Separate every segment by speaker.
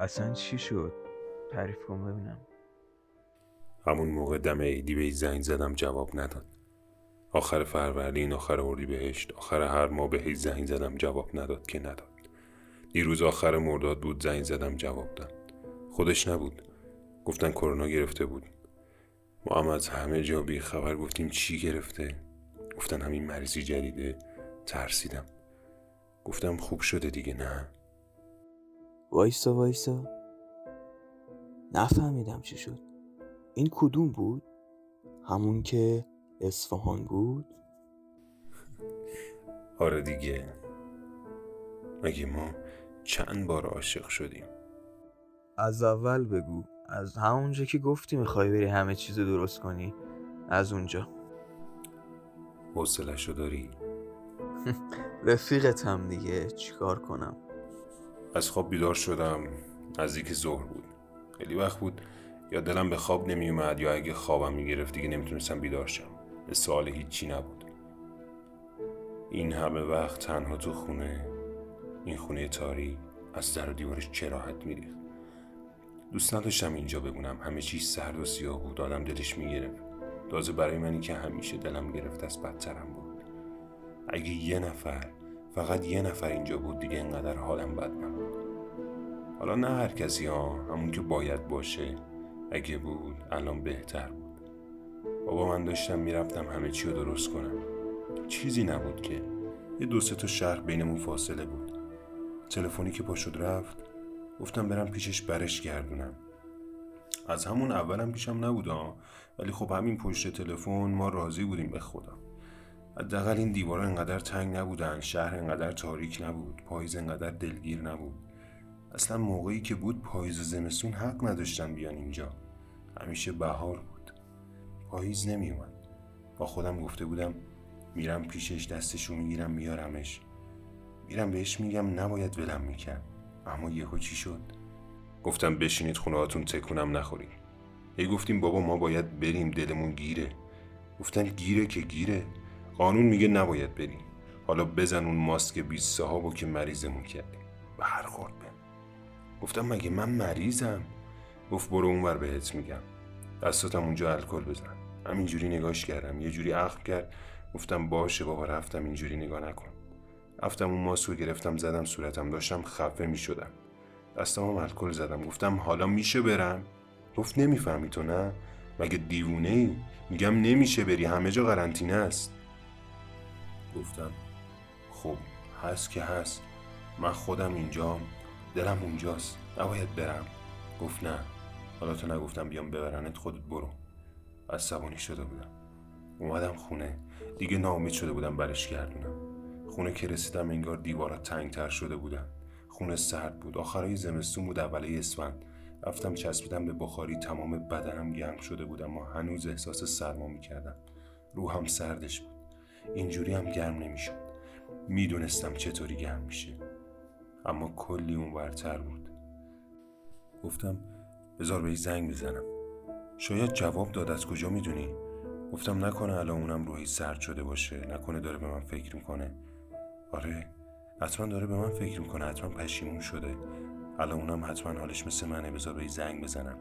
Speaker 1: اصلا چی شد؟ تعریف کن ببینم.
Speaker 2: همون موقع دم عیدی به زنگ زدم جواب نداد. آخر فروردین آخر بهشت آخر هر ماه به زنگ زدم جواب نداد که نداد. دیروز آخر مرداد بود زنگ زدم جواب داد. خودش نبود. گفتن کرونا گرفته بود. ما هم از همه جا بی خبر گفتیم چی گرفته؟ گفتن همین مریضی جدیده. ترسیدم. گفتم خوب شده دیگه نه؟
Speaker 3: وایسا وایسا نفهمیدم چی شد. این کدوم بود؟ همون که اصفهان بود؟
Speaker 2: آره دیگه. مگه ما چند بار عاشق شدیم؟
Speaker 1: از اول بگو. از همونجا که گفتی می‌خوای بری همه چیز درست کنی. از اونجا.
Speaker 2: حوصلش داری؟
Speaker 1: رفیقتم دیگه. چیکار کنم؟
Speaker 2: از خواب بیدار شدم. نزدیک ظهر بود. خیلی وقت بود. یا دلم به خواب نمیومد یا اگه خوابم می‌گرفت دیگه نمی‌تونستم بیدار شم. به سوال هیچی نبود. این همه وقت تنها تو خونه. این خونه تاریک از در و دیوارش چراحت میریخت. دوست نداشتم اینجا بمونم. همه چیز سرد و سیاه بود. آدم دلش می‌گرفت. تازه برای منی که همیشه دلم گرفت از بدترم بود. اگه یه نفر فقط یه نفر اینجا بود دیگه انقدر حالم بد نبود. حالا نه هر کسی ها همون که باید باشه. اگه بود الان بهتر بود. بابا من داشتم می‌رفتم همه چی رو درست کنم. چیزی نبود که. یه دو سه تا شهر بینمون فاصله بود. تلفنی که پاشد رفت گفتم برم پیشش برش گردونم. از همون اولم پیشم نبود ولی خب همین پشت تلفن ما راضی بودیم به خدا. حداقل این دیوارا انقدر تنگ نبودن شهر انقدر تاریک نبود. پاییز انقدر دلگیر نبود. اصلا موقعی که بود پاییز و زمستون حق نداشتن بیان اینجا. همیشه بهار بود. پاییز نمیومد با خودم گفته بودم میرم پیشش دستشو می‌گیرم میارمش میرم بهش میگم نباید ولم می‌کرد. اما یهو چی شد؟ گفتم بشینید خونه هاتون تکونم نخورید هی گفتیم بابا ما باید بریم دلمون گیره. گفتن گیره که گیره؟ قانون میگه نباید بریم حالا بزن اون ماسک بیست صحابو که مریضمون کردیم. به هر خورد بهم. گفتم مگه من مریضم؟ گفت برو اونور بهت میگم. دستاتم اونجا الکل بزن. همینجوری نگاش کردم. یه جوری عقل کرد. گفتم باشه بابا رفتم اینجوری نگاه نکن. رفتم اون ماسکو گرفتم زدم صورتم داشتم خفه می‌شدم. دستم الکل زدم. گفتم حالا میشه برم؟ گفت نمی‌فهمی تو نه؟ مگه دیوونه ای میگم نمیشه بری. همه جا قرنطینه است. گفتم خب هست که هست. من خودم اینجام دلم اونجاست. نباید برم. گفت نه. حالا تو نگفتم بیام ببرنت خودت برو. عصبانی شده بودم. اومدم خونه. دیگه ناامید شده بودم برش گردونم. خونه که رسیدم انگار دیوارا تنگتر شده بودن. خونه سرد بود. آخرای زمستون بود اوله اسفند. رفتم چسبیدم به بخاری. تمام بدنم گرم شده بودم و هنوز احساس سرما می‌کردم. روحم سردش بود. اینجوری هم گرم نمی‌شد. می‌دونستم چطوری گرم میشه. اما کلی اون ورتر بود. گفتم بذار به زنگ بزنم. شاید جواب داد از کجا می‌دونی؟ گفتم نکنه الان اونم روحی سرد شده باشه. نکنه داره به من فکر می‌کنه. آره حتما داره به من فکر می‌کنه. حتما پشیمون شده. الان اونم حتما حالش مثل منه. بذار به زنگ بزنم.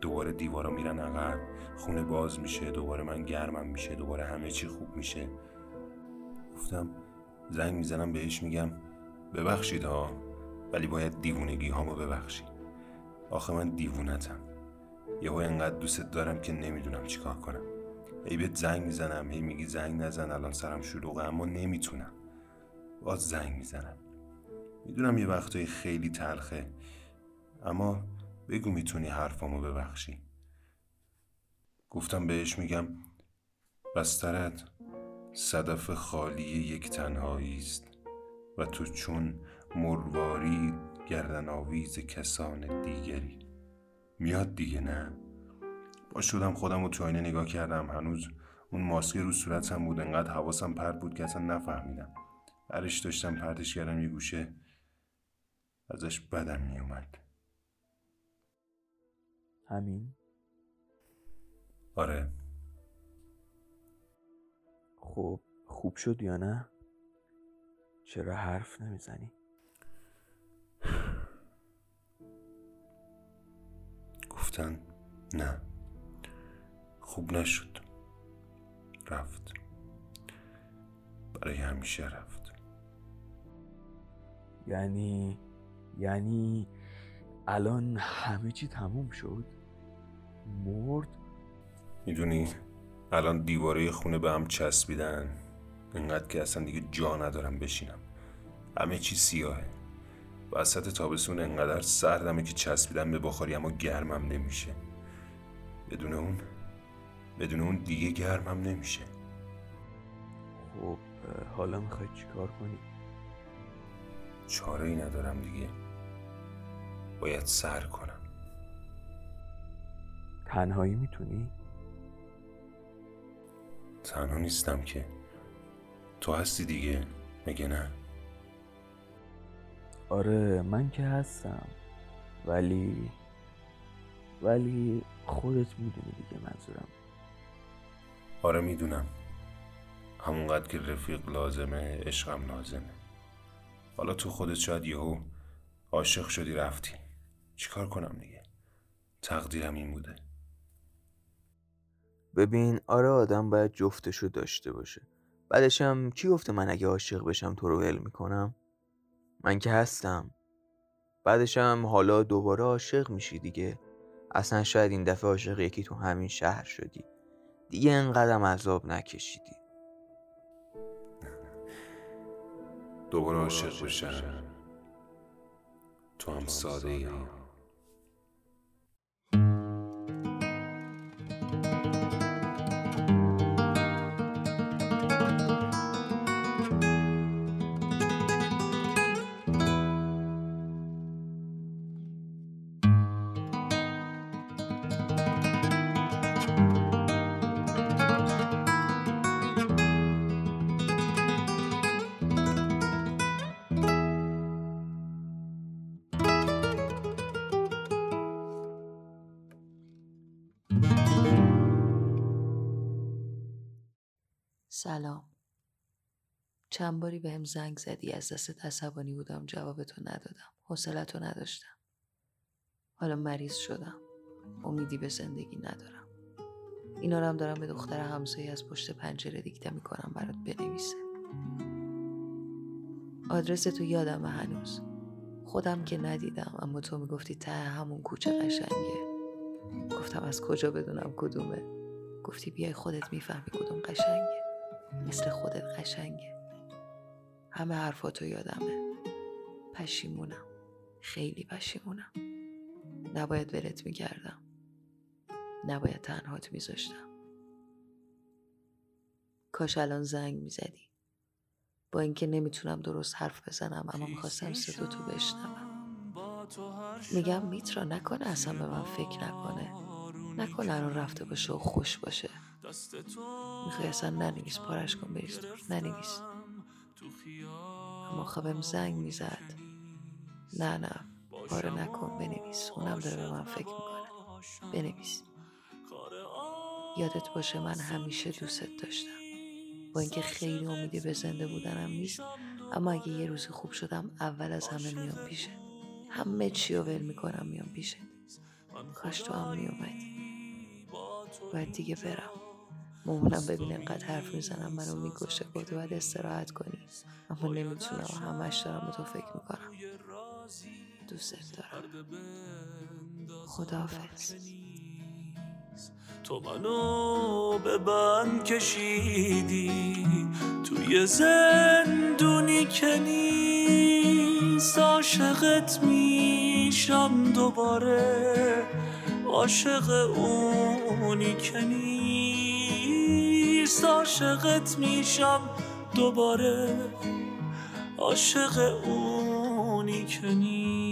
Speaker 2: دوباره دیوارا میرن عقب. خونه باز میشه. دوباره من گرمم میشه. دوباره همه چی خوب میشه. گفتم. زنگ می‌زنم بهش میگم ببخشید ها ولی باید دیوونگی هامو ببخشی. آخه من دیوونتم. یهو انقدر دوست دارم که نمی‌دونم چیکار کنم. ای بهت زنگ می‌زنم هی میگی زنگ نزن الان سرم شلوغه اما نمی‌تونم. باز زنگ می‌زنم. می‌دونم یه وقتایی خیلی تلخه اما بگو می‌تونی حرفامو ببخشی. گفتم بهش میگم بسترت. صدف خالی یک تنهایی است و تو چون مرواری گردن آویز کسان دیگری. میاد دیگه نه. با شدم خودم رو تو آینه نگاه کردم. هنوز اون ماسک رو صورتم بود. انقدر حواسم پرت بود که اصلا نفهمیدم. برش داشتم پرتش کردم یه گوشه ازش بدم میومد.
Speaker 3: همین؟
Speaker 2: آره.
Speaker 3: خب خوب شد یا نه؟ چرا حرف نمی‌زنی؟
Speaker 2: گفتن نه. خوب نشد. رفت. برای همیشه رفت.
Speaker 1: یعنی یعنی الان همه چی تموم شد؟ مرد؟
Speaker 2: می‌دونی الان دیواره خونه به هم چسبیدن. اینقدر که اصلا دیگه جا ندارم بشینم. همه چی سیاهه. وسط تابستون انقدر سردمه که چسبیدن به بخاری اما گرمم نمیشه. بدون اون بدون اون دیگه گرمم نمیشه.
Speaker 1: خب حالا می‌خوای چیکار کنی؟
Speaker 2: چاره ای ندارم دیگه. باید سر کنم.
Speaker 1: تنهایی می‌تونی؟
Speaker 2: تنها نیستم که. تو هستی دیگه؟ مگه نه؟
Speaker 1: آره من که هستم. ولی ولی خودت می‌دونی دیگه منظورم.
Speaker 2: آره می‌دونم. همونقدر که رفیق لازمه عشقم لازمه. حالا تو خودت شاید یهو عاشق شدی رفتی. چیکار کنم دیگه؟ تقدیرم این بوده.
Speaker 1: ببین آره آدم باید جفتشو داشته باشه. بعدشم کی گفته من اگه عاشق بشم تو رو ول می‌کنم؟ من که هستم. بعدشم حالا دوباره عاشق میشی دیگه. اصلا شاید این دفعه عاشق یکی تو همین شهر شدی. دیگه انقدرم عذاب نکشیدی.
Speaker 2: دوباره عاشق بشم. تو هم ساده ای
Speaker 4: سلام. چند باری به هم زنگ زدی از دست عصبانی بودم جوابتو ندادم حوصلتو نداشتم. حالا مریض شدم امیدی به زندگی ندارم. اینا رو هم دارم به دختر همسایه از پشت پنجره دیکته می‌کنم برات بنویسه. آدرس تو یادم هنوز. خودم که ندیدم اما تو می‌گفتی ته همون کوچه قشنگه. گفتم از کجا بدونم کدومه. گفتی بیای خودت می‌فهمی کدوم قشنگه. مثل خودت قشنگه. همه حرفاتو یادمه. پشیمونم. خیلی پشیمونم. نباید ولت می‌کردم. نباید تنهات میذاشتم. کاش الان زنگ می‌زدی. با اینکه نمی‌تونم درست حرف بزنم اما می‌خواستم صدا تو بشنوم. میگم میترا نکنه اصلا به من فکر نکنه. نکنه الان رفته باشه و خوش باشه. می‌خوای اصلا ننویس پارش کن بریز ننویس. اما خوابم زنگ می‌زد. نه نه پاره نکن بنویس. اونم داره به من فکر می‌کنه. بنویس. یادت باشه من همیشه دوستت داشتم. با اینکه خیلی امیدی به زنده بودنم نیست اما اگه یه روزی خوب شدم اول از همه میام پیشت همه چی رو ول می‌کنم میام پیشت کاش تو هم میومدی باید دیگه برم. مامانم ببین انقدر حرف می‌زنم منو میگوشه گفت باید استراحت کنی. اما نمی‌تونم همش دارم به تو فکر می‌کنم. دوست دارم. خداحافظ.
Speaker 5: تو منو به بند کشیدی. توی زندونی که نیست عاشقت میشم دوباره. عاشق اونی که نیست عاشقت میشم دوباره. عاشق اونی که نیست.